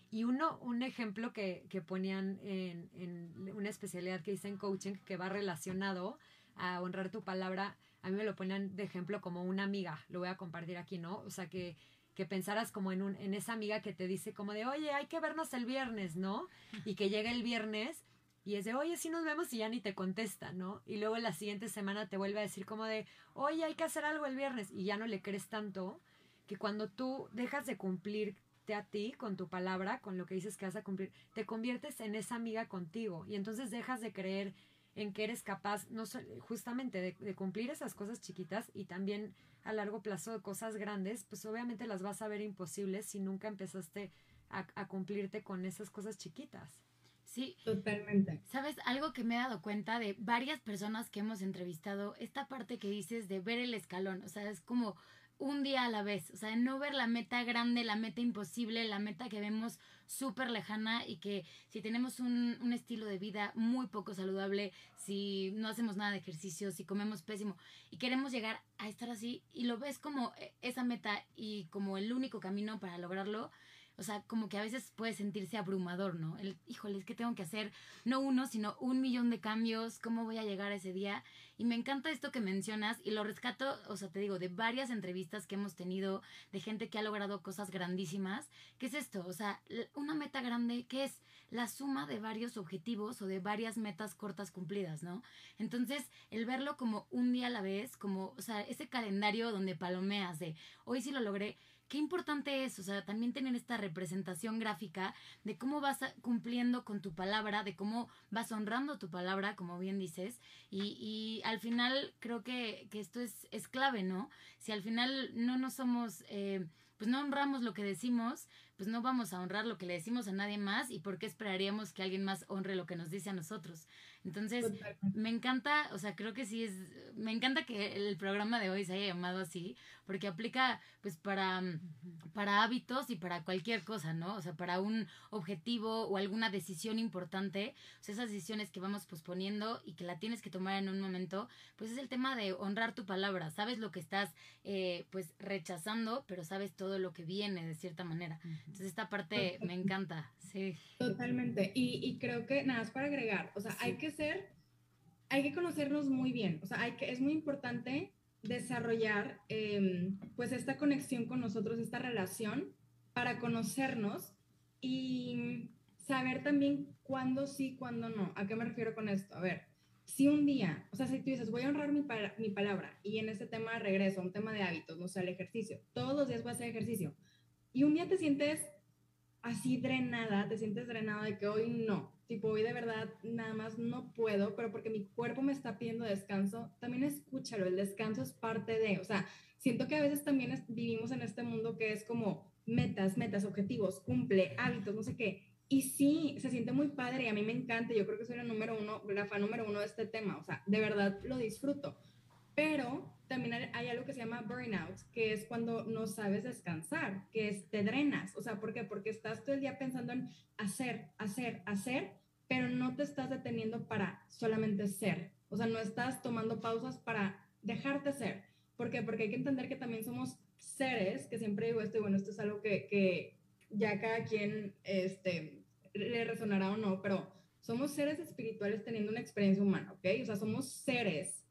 Y uno, un ejemplo que, que ponían en, en, una especialidad que hice en coaching que va relacionado a honrar tu palabra, a mí me lo ponían de ejemplo como una amiga, lo voy a compartir aquí, ¿no? O sea, que, que pensaras como en, un, en esa amiga que te dice como de, oye, hay que vernos el viernes, ¿no? Y que llega el viernes y es de, oye, sí nos vemos y ya ni te contesta, ¿no? Y luego la siguiente semana te vuelve a decir como de, oye, hay que hacer algo el viernes y ya no le crees tanto que cuando tú dejas de cumplirte a ti con tu palabra, con lo que dices que vas a cumplir, te conviertes en esa amiga contigo y entonces dejas de creer en que eres capaz no justamente de, de, cumplir esas cosas chiquitas y también a largo plazo de cosas grandes, pues obviamente las vas a ver imposibles si nunca empezaste a, a cumplirte con esas cosas chiquitas. Sí. Totalmente. ¿Sabes? Algo que me he dado cuenta de varias personas que hemos entrevistado, esta parte que dices de ver el escalón, o sea, es como un día a la vez, o sea, no ver la meta grande, la meta imposible, la meta que vemos súper lejana y que si tenemos un, un, estilo de vida muy poco saludable, si no hacemos nada de ejercicio, si comemos pésimo y queremos llegar a estar así y lo ves como eh, esa meta y como el único camino para lograrlo, o sea, como que a veces puede sentirse abrumador, ¿no? El, híjole, es que tengo que hacer no uno, sino un millón de cambios, ¿cómo voy a llegar a ese día? Y me encanta esto que mencionas y lo rescato, o sea, te digo, de varias entrevistas que hemos tenido de gente que ha logrado cosas grandísimas. ¿Qué es esto? O sea, una meta grande, ¿qué es? La suma de varios objetivos o de varias metas cortas cumplidas, ¿no? Entonces, el verlo como un día a la vez, como, o sea, ese calendario donde palomeas de, hoy sí lo logré, qué importante es, o sea, también tener esta representación gráfica de cómo vas cumpliendo con tu palabra, de cómo vas honrando tu palabra, como bien dices, y, y al final creo que, que esto es, es clave, ¿no? Si al final no nos somos... Eh, pues no honramos lo que decimos, pues no vamos a honrar lo que le decimos a nadie más y por qué esperaríamos que alguien más honre lo que nos dice a nosotros. Entonces, me encanta, o sea, creo que sí es, me encanta que el programa de hoy se haya llamado así, porque aplica pues para, para hábitos y para cualquier cosa, ¿no? O sea, para un objetivo o alguna decisión importante, o sea, esas decisiones que vamos posponiendo y que la tienes que tomar en un momento, pues es el tema de honrar tu palabra, sabes lo que estás eh, pues rechazando, pero sabes todo lo que viene de cierta manera. Entonces, esta parte me encanta, sí. Totalmente. Y, y creo que nada, es para agregar, o sea, hay que hay que conocernos muy bien, o sea, hay que, es muy importante desarrollar em, pues esta conexión con nosotros, esta relación para conocernos y saber también cuándo sí, cuándo no. ¿A qué me refiero con esto? A ver, si un día, o sea, si tú dices, voy a honrar mi, palabra y en este tema regreso, un tema de hábitos, no sé, el ejercicio, todos los días voy a hacer ejercicio y un día te sientes así drenada, te sientes drenado de que hoy no, tipo hoy de verdad nada más no puedo, pero porque mi cuerpo me está pidiendo descanso, también escúchalo, el descanso es parte de, o sea, siento que a veces también vivimos en este mundo que es como metas, metas, objetivos, cumple, hábitos, no sé qué. Y sí, se siente muy padre y a mí me encanta, yo creo que soy la número uno, la fan número uno de este tema, o sea, de verdad lo disfruto. Pero también hay algo que se llama burnout, que es cuando no sabes descansar, que es te drenas. O sea, ¿por qué? Porque estás todo el día pensando en hacer, hacer, hacer, pero no te estás deteniendo para solamente ser. O sea, no estás tomando pausas para dejarte ser. ¿Por qué? Porque hay que entender que también somos seres, que siempre digo esto, y bueno, esto es algo que, que ya cada quien este, le resonará o no, pero somos seres espirituales teniendo una experiencia humana, ¿ok? O sea, somos seres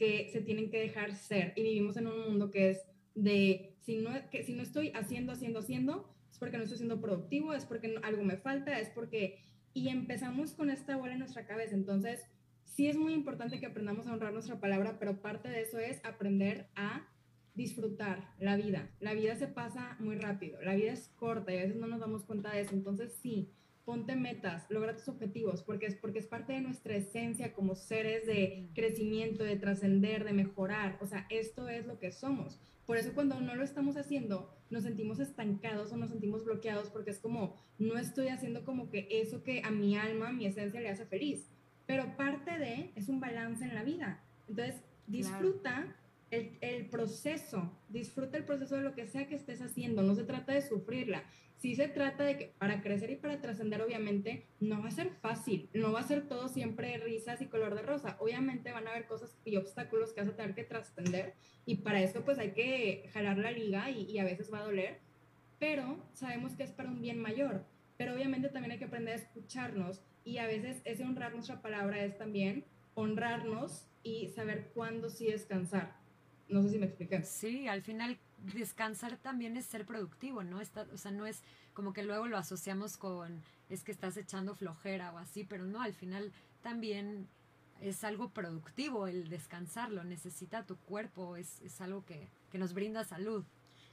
que se tienen que dejar ser y vivimos en un mundo que es de si no, que, si no estoy haciendo, haciendo, haciendo, es porque no estoy siendo productivo, es porque algo me falta, es porque... Y empezamos con esta bola en nuestra cabeza. Entonces, sí es muy importante que aprendamos a honrar nuestra palabra, pero parte de eso es aprender a disfrutar la vida. La vida se pasa muy rápido, la vida es corta y a veces no nos damos cuenta de eso. Entonces, sí, ponte metas, logra tus objetivos, porque es, porque es parte de nuestra esencia como seres de crecimiento, de trascender, de mejorar. O sea, esto es lo que somos. Por eso cuando no lo estamos haciendo, nos sentimos estancados o nos sentimos bloqueados porque es como, no estoy haciendo como que eso que a mi alma, mi esencia le hace feliz. Pero parte de es un balance en la vida. Entonces, disfruta el, proceso, disfruta el proceso de lo que sea que estés haciendo, no se trata de sufrirla, sí se trata de que para crecer y para trascender, obviamente, no va a ser fácil, no va a ser todo siempre risas y color de rosa. Obviamente van a haber cosas y obstáculos que vas a tener que trascender y para eso pues hay que jalar la liga y, y a veces va a doler, pero sabemos que es para un bien mayor. Pero obviamente también hay que aprender a escucharnos y a veces ese honrar nuestra palabra es también honrarnos y saber cuándo sí descansar. No sé si me expliqué. Sí, al final descansar también es ser productivo, ¿no? Está, o sea, no es como que luego lo asociamos con es que estás echando flojera o así, pero no, al final también es algo productivo el descansarlo, necesita tu cuerpo, es, es algo que, que nos brinda salud.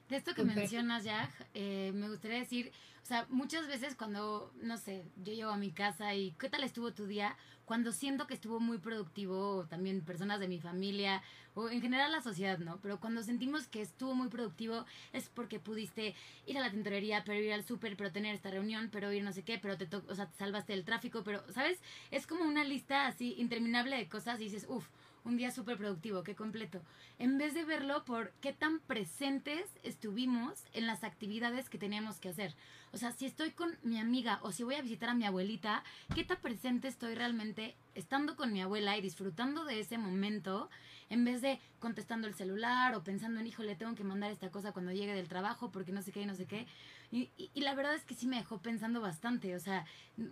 De esto que mencionas, ya eh, me gustaría decir, o sea, muchas veces cuando, no sé, yo llego a mi casa y ¿qué tal estuvo tu día? Cuando siento que estuvo muy productivo, también personas de mi familia, o en general la sociedad, ¿no? Pero cuando sentimos que estuvo muy productivo es porque pudiste ir a la tintorería, pero ir al súper, pero tener esta reunión, pero ir no sé qué, pero te, o sea, te salvaste del tráfico, pero, ¿sabes? Es como una lista así interminable de cosas y dices, uff, un día súper productivo, qué completo. En vez de verlo por qué tan presentes estuvimos en las actividades que teníamos que hacer. O sea, si estoy con mi amiga o si voy a visitar a mi abuelita, qué tan presente estoy realmente estando con mi abuela y disfrutando de ese momento en vez de contestando el celular o pensando en, híjole, tengo que mandar esta cosa cuando llegue del trabajo porque no sé qué y no sé qué. Y, y, la verdad es que sí me dejó pensando bastante. O sea,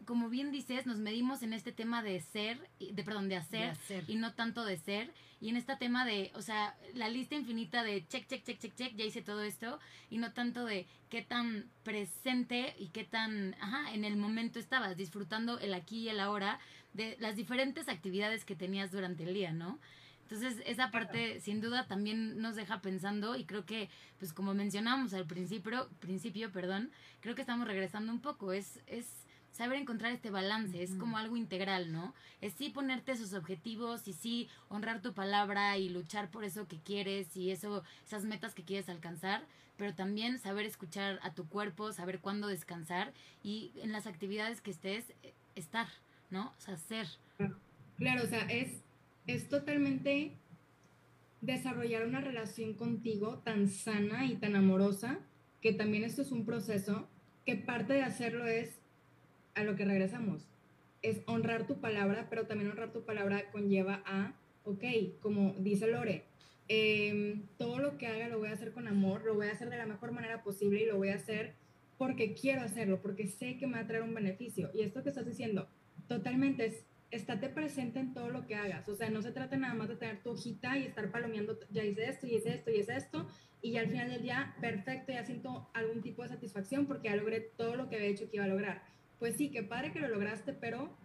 como bien dices, nos medimos en este tema de ser, de perdón, de hacer, De hacer. y no tanto de ser. Y en este tema de, o sea, la lista infinita de check, check, check, check, check, ya hice todo esto. Y no tanto de qué tan presente y qué tan, ajá, en el momento estabas, disfrutando el aquí y el ahora de las diferentes actividades que tenías durante el día, ¿no? Entonces, esa parte sin duda también nos deja pensando y creo que, pues como mencionamos al principio, principio, perdón, creo que estamos regresando un poco. Es, es saber encontrar este balance, es como algo integral, ¿no? Es sí ponerte esos objetivos y sí honrar tu palabra y luchar por eso que quieres y eso, esas metas que quieres alcanzar, pero también saber escuchar a tu cuerpo, saber cuándo descansar y en las actividades que estés, estar, ¿no? O sea, ser. Claro, o sea, es es totalmente desarrollar una relación contigo tan sana y tan amorosa, que también esto es un proceso, que parte de hacerlo es a lo que regresamos, es honrar tu palabra, pero también honrar tu palabra conlleva a, ok, como dice Lore, eh, todo lo que haga lo voy a hacer con amor, lo voy a hacer de la mejor manera posible y lo voy a hacer porque quiero hacerlo, porque sé que me va a traer un beneficio. Y esto que estás diciendo, totalmente es estate presente en todo lo que hagas. O sea, no se trata nada más de tener tu hojita y estar palomeando, ya hice esto, y hice esto, y hice esto, y ya al final del día, perfecto, ya siento algún tipo de satisfacción porque ya logré todo lo que había dicho que iba a lograr. Pues sí, qué padre que lo lograste, pero,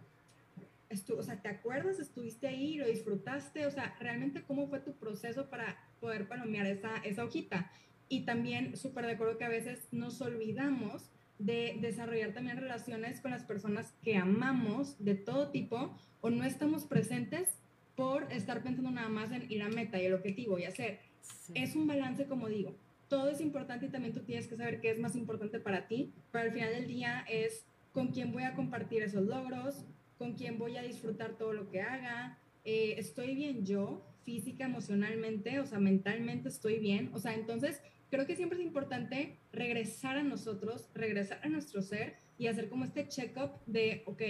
estu o sea, ¿te acuerdas? Estuviste ahí, lo disfrutaste, o sea, realmente cómo fue tu proceso para poder palomear esa, esa hojita. Y también súper de acuerdo que a veces nos olvidamos de desarrollar también relaciones con las personas que amamos de todo tipo o no estamos presentes por estar pensando nada más en ir a meta y el objetivo y hacer. Sí. Es un balance, como digo. Todo es importante y también tú tienes que saber qué es más importante para ti, pero al final del día es con quién voy a compartir esos logros, con quién voy a disfrutar todo lo que haga, eh, estoy bien yo, física, emocionalmente, o sea, mentalmente estoy bien, o sea, entonces creo que siempre es importante regresar a nosotros, regresar a nuestro ser y hacer como este check-up de, ok,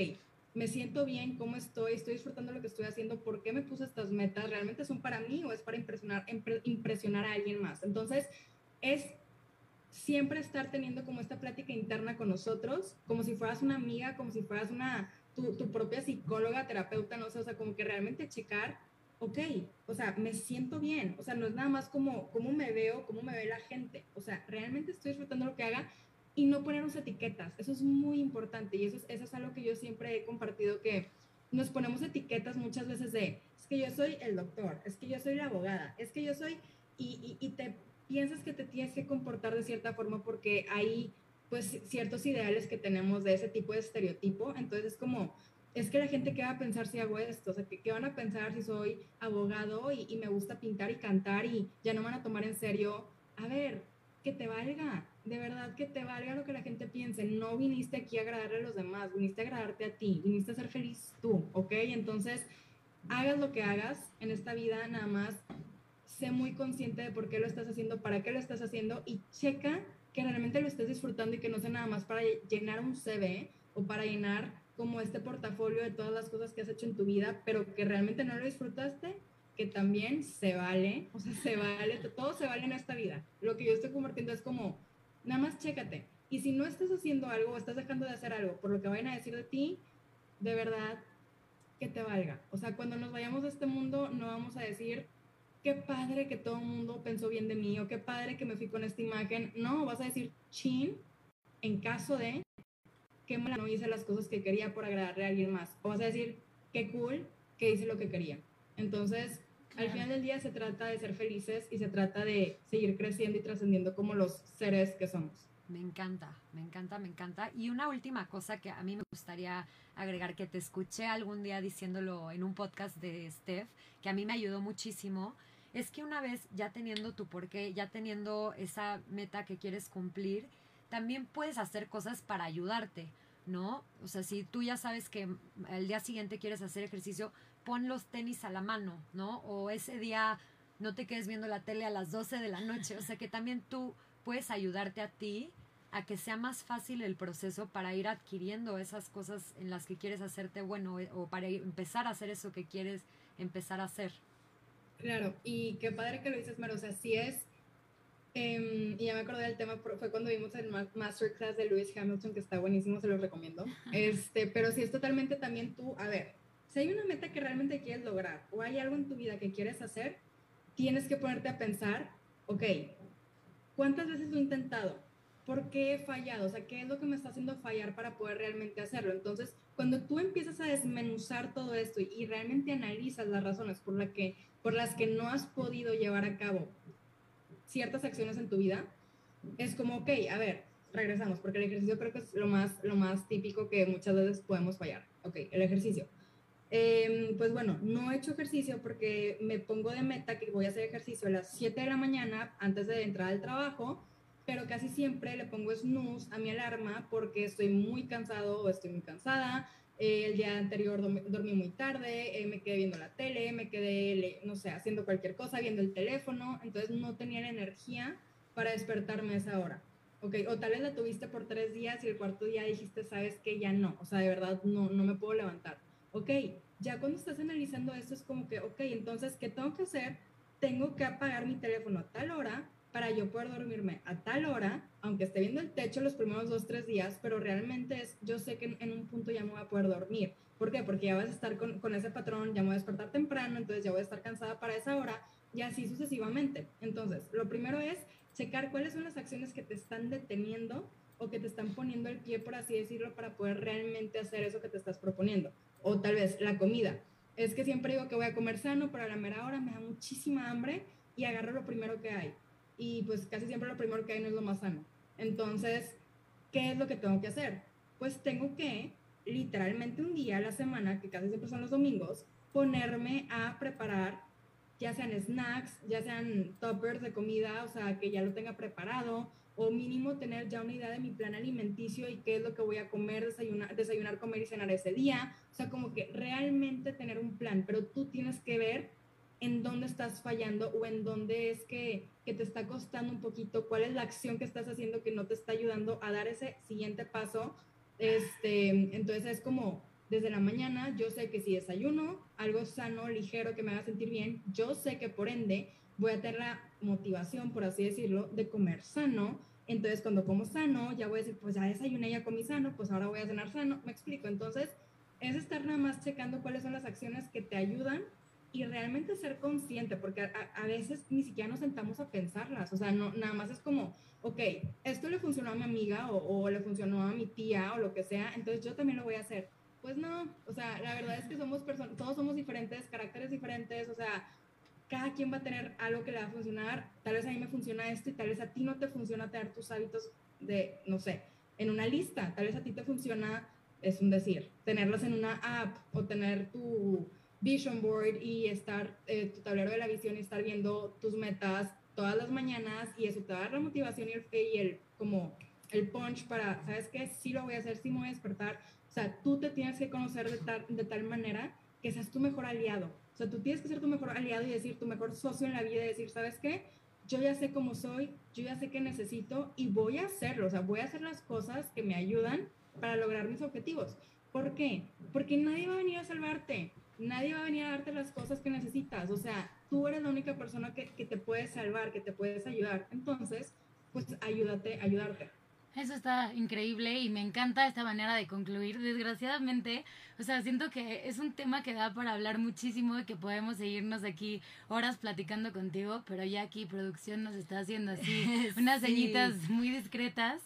me siento bien, cómo estoy, estoy disfrutando lo que estoy haciendo, por qué me puse estas metas, realmente son para mí o es para impresionar, impresionar a alguien más. Entonces, es siempre estar teniendo como esta plática interna con nosotros, como si fueras una amiga, como si fueras una, tu, tu propia psicóloga, terapeuta, no sé, o sea, como que realmente checar ok, o sea, me siento bien, o sea, no es nada más como cómo me veo, cómo me ve la gente, o sea, realmente estoy disfrutando lo que haga y no ponernos etiquetas, eso es muy importante y eso es, eso es algo que yo siempre he compartido que nos ponemos etiquetas muchas veces de, es que yo soy el doctor, es que yo soy la abogada, es que yo soy, y, y, y te piensas que te tienes que comportar de cierta forma porque hay pues ciertos ideales que tenemos de ese tipo de estereotipo, entonces es como, es que la gente qué va a pensar si hago esto, o sea, ¿qué, van a pensar si soy abogado y, y, me gusta pintar y cantar y ya no van a tomar en serio? A ver, que te valga, de verdad que te valga lo que la gente piense, no viniste aquí a agradarle a los demás, viniste a agradarte a ti, viniste a ser feliz tú, ¿ok? Entonces, hagas lo que hagas en esta vida, nada más sé muy consciente de por qué lo estás haciendo, para qué lo estás haciendo y checa que realmente lo estés disfrutando y que no sea nada más para llenar un CV o para llenar como este portafolio de todas las cosas que has hecho en tu vida, pero que realmente no lo disfrutaste, que también se vale, o sea, se vale, todo se vale en esta vida. Lo que yo estoy compartiendo es como, nada más chécate. Y si no estás haciendo algo o estás dejando de hacer algo por lo que vayan a decir de ti, de verdad, que te valga. O sea, cuando nos vayamos de este mundo, no vamos a decir, qué padre que todo el mundo pensó bien de mí o qué padre que me fui con esta imagen. No, vas a decir, chin, en caso de qué mala no hice las cosas que quería por agradarle a alguien más. O vas a decir, qué cool que hice lo que quería. Entonces, al final del día se trata de ser felices y se trata de seguir creciendo y trascendiendo como los seres que somos. Me encanta, me encanta, me encanta. Y una última cosa que a mí me gustaría agregar, que te escuché algún día diciéndolo en un podcast de Steph, que a mí me ayudó muchísimo, es que una vez ya teniendo tu porqué, ya teniendo esa meta que quieres cumplir, también puedes hacer cosas para ayudarte, ¿no? O sea, si tú ya sabes que el día siguiente quieres hacer ejercicio, pon los tenis a la mano, ¿no? O ese día no te quedes viendo la tele a las 12 de la noche, o sea que también tú puedes ayudarte a ti a que sea más fácil el proceso para ir adquiriendo esas cosas en las que quieres hacerte bueno eh, o para empezar a hacer eso que quieres empezar a hacer. Claro, y qué padre que lo dices, Maro, o sea, es Um, y ya me acordé del tema, fue cuando vimos el masterclass de Lewis Hamilton, que está buenísimo, se lo recomiendo. Este, pero sí es totalmente también tú, a ver, si hay una meta que realmente quieres lograr o hay algo en tu vida que quieres hacer, tienes que ponerte a pensar, ok, ¿cuántas veces lo he intentado? ¿Por qué he fallado? O sea, ¿qué es lo que me está haciendo fallar para poder realmente hacerlo? Entonces, cuando tú empiezas a desmenuzar todo esto y, y realmente analizas las razones por, la que, por las que no has podido llevar a cabo ciertas acciones en tu vida, es como, ok, a ver, regresamos, porque el ejercicio creo que es lo más, lo más típico que muchas veces podemos fallar. Ok, el ejercicio. Eh, pues bueno, no he hecho ejercicio porque me pongo de meta que voy a hacer ejercicio a las 7 de la mañana antes de entrar al trabajo, pero casi siempre le pongo snooze a mi alarma porque estoy muy cansado o estoy muy cansada. Eh, el día anterior dormí muy tarde, eh, me quedé viendo la tele, me quedé, no sé, haciendo cualquier cosa, viendo el teléfono, entonces no tenía la energía para despertarme a esa hora. Ok, o tal vez la tuviste por tres días y el cuarto día dijiste, sabes que ya no, o sea, de verdad no, no me puedo levantar. Ok, ya cuando estás analizando esto es como que, ok, entonces, ¿qué tengo que hacer? Tengo que apagar mi teléfono a tal hora para yo poder dormirme a tal hora, aunque esté viendo el techo los primeros dos, tres días, pero realmente es, yo sé que en, un punto ya me voy a poder dormir. ¿Por qué? Porque ya vas a estar con, con, ese patrón, ya me voy a despertar temprano, entonces ya voy a estar cansada para esa hora y así sucesivamente. Entonces, lo primero es checar cuáles son las acciones que te están deteniendo o que te están poniendo el pie, por así decirlo, para poder realmente hacer eso que te estás proponiendo. O tal vez la comida. Es que siempre digo que voy a comer sano, pero a la mera hora me da muchísima hambre y agarro lo primero que hay y pues casi siempre lo primero que hay no es lo más sano. Entonces, ¿qué es lo que tengo que hacer? Pues tengo que literalmente un día a la semana, que casi siempre son los domingos, ponerme a preparar ya sean snacks, ya sean toppers de comida, o sea, que ya lo tenga preparado, o mínimo tener ya una idea de mi plan alimenticio y qué es lo que voy a comer, desayunar, desayunar comer y cenar ese día. O sea, como que realmente tener un plan, pero tú tienes que ver en dónde estás fallando o en dónde es que, que, te está costando un poquito, cuál es la acción que estás haciendo que no te está ayudando a dar ese siguiente paso. Este, entonces es como desde la mañana, yo sé que si desayuno algo sano, ligero, que me haga sentir bien, yo sé que por ende voy a tener la motivación, por así decirlo, de comer sano. Entonces cuando como sano, ya voy a decir, pues ya desayuné, ya comí sano, pues ahora voy a cenar sano. Me explico. Entonces es estar nada más checando cuáles son las acciones que te ayudan y realmente ser consciente, porque a, veces ni siquiera nos sentamos a pensarlas, o sea, no, nada más es como, ok, esto le funcionó a mi amiga o, le funcionó a mi tía o lo que sea, entonces yo también lo voy a hacer. Pues no, o sea, la verdad es que somos personas, todos somos diferentes, caracteres diferentes, o sea, cada quien va a tener algo que le va a funcionar, tal vez a mí me funciona esto y tal vez a ti no te funciona tener tus hábitos de, no sé, en una lista, tal vez a ti te funciona, es un decir, tenerlas en una app o tener tu vision board y estar, eh, tu tablero de la visión y estar viendo tus metas todas las mañanas y eso te va a dar la motivación y el, y el como el punch para, ¿sabes qué? Sí lo voy a hacer, sí me voy a despertar. O sea, tú te tienes que conocer de tal, de tal manera que seas tu mejor aliado. O sea, tú tienes que ser tu mejor aliado y decir tu mejor socio en la vida y decir, ¿sabes qué? Yo ya sé cómo soy, yo ya sé qué necesito y voy a hacerlo. O sea, voy a hacer las cosas que me ayudan para lograr mis objetivos. ¿Por qué? Porque nadie va a venir a salvarte nadie va a venir a darte las cosas que necesitas. O sea, tú eres la única persona que, que te puede salvar, que te puedes ayudar. Entonces, pues ayúdate, ayudarte. Eso está increíble y me encanta esta manera de concluir. Desgraciadamente, o sea, siento que es un tema que da para hablar muchísimo y que podemos seguirnos aquí horas platicando contigo, pero ya aquí producción nos está haciendo así unas ceñitas muy discretas.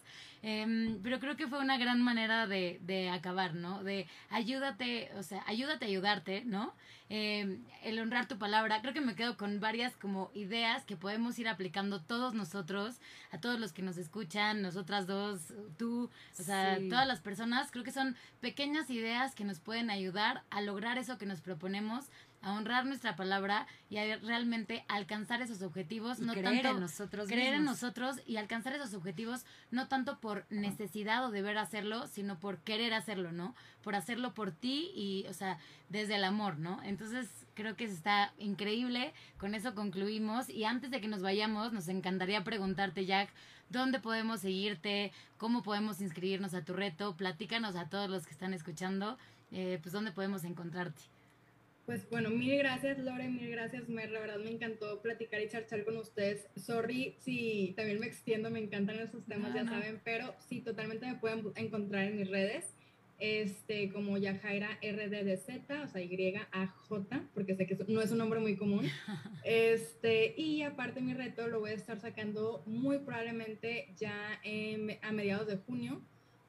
Em, pero creo que fue una gran manera de, de, acabar, ¿no? De ayúdate, o sea, ayúdate a ayudarte, ¿no? Em, el honrar tu palabra. Creo que me quedo con varias como ideas que podemos ir aplicando todos nosotros, a todos los que nos escuchan, nosotras dos, tú, o sea, todas las personas. Creo que son pequeñas ideas que nos pueden ayudar a lograr eso que nos proponemos a honrar nuestra palabra y a realmente alcanzar esos objetivos. no creer tanto, en nosotros Creer en nosotros y alcanzar esos objetivos no tanto por necesidad o deber hacerlo, sino por querer hacerlo, ¿no? Por hacerlo por ti y, o sea, desde el amor, ¿no? Entonces creo que está increíble. Con eso concluimos. Y antes de que nos vayamos, nos encantaría preguntarte, Jack, ¿dónde podemos seguirte? ¿Cómo podemos inscribirnos a tu reto? Platícanos a todos los que están escuchando, eh, pues dónde podemos encontrarte. Pues bueno, mil gracias Lore, mil gracias Mer, la verdad me encantó platicar y charchar con ustedes. Sorry si también me extiendo, me encantan esos temas, ya saben, pero sí, totalmente me pueden encontrar en mis redes, este, como Yajaira RDDZ, o sea, Y-A-J, porque sé que no es un nombre muy común. Este, y aparte mi reto lo voy a estar sacando muy probablemente ya a mediados de junio,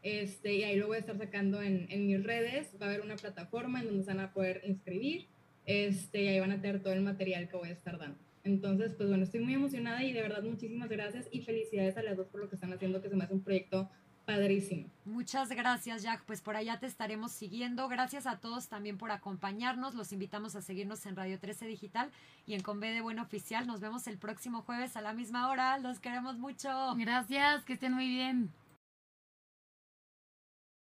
este, y ahí lo voy a estar sacando en, en, mis redes. Va a haber una plataforma en donde se van a poder inscribir este, y ahí van a tener todo el material que voy a estar dando. Entonces, pues bueno, estoy muy emocionada y de verdad muchísimas gracias y felicidades a las dos por lo que están haciendo, que se me hace un proyecto padrísimo. Muchas gracias, Jack. Pues por allá te estaremos siguiendo. Gracias a todos también por acompañarnos. Los invitamos a seguirnos en Radio 13 Digital y en Conve de Buen Oficial. Nos vemos el próximo jueves a la misma hora. Los queremos mucho. Gracias, que estén muy bien.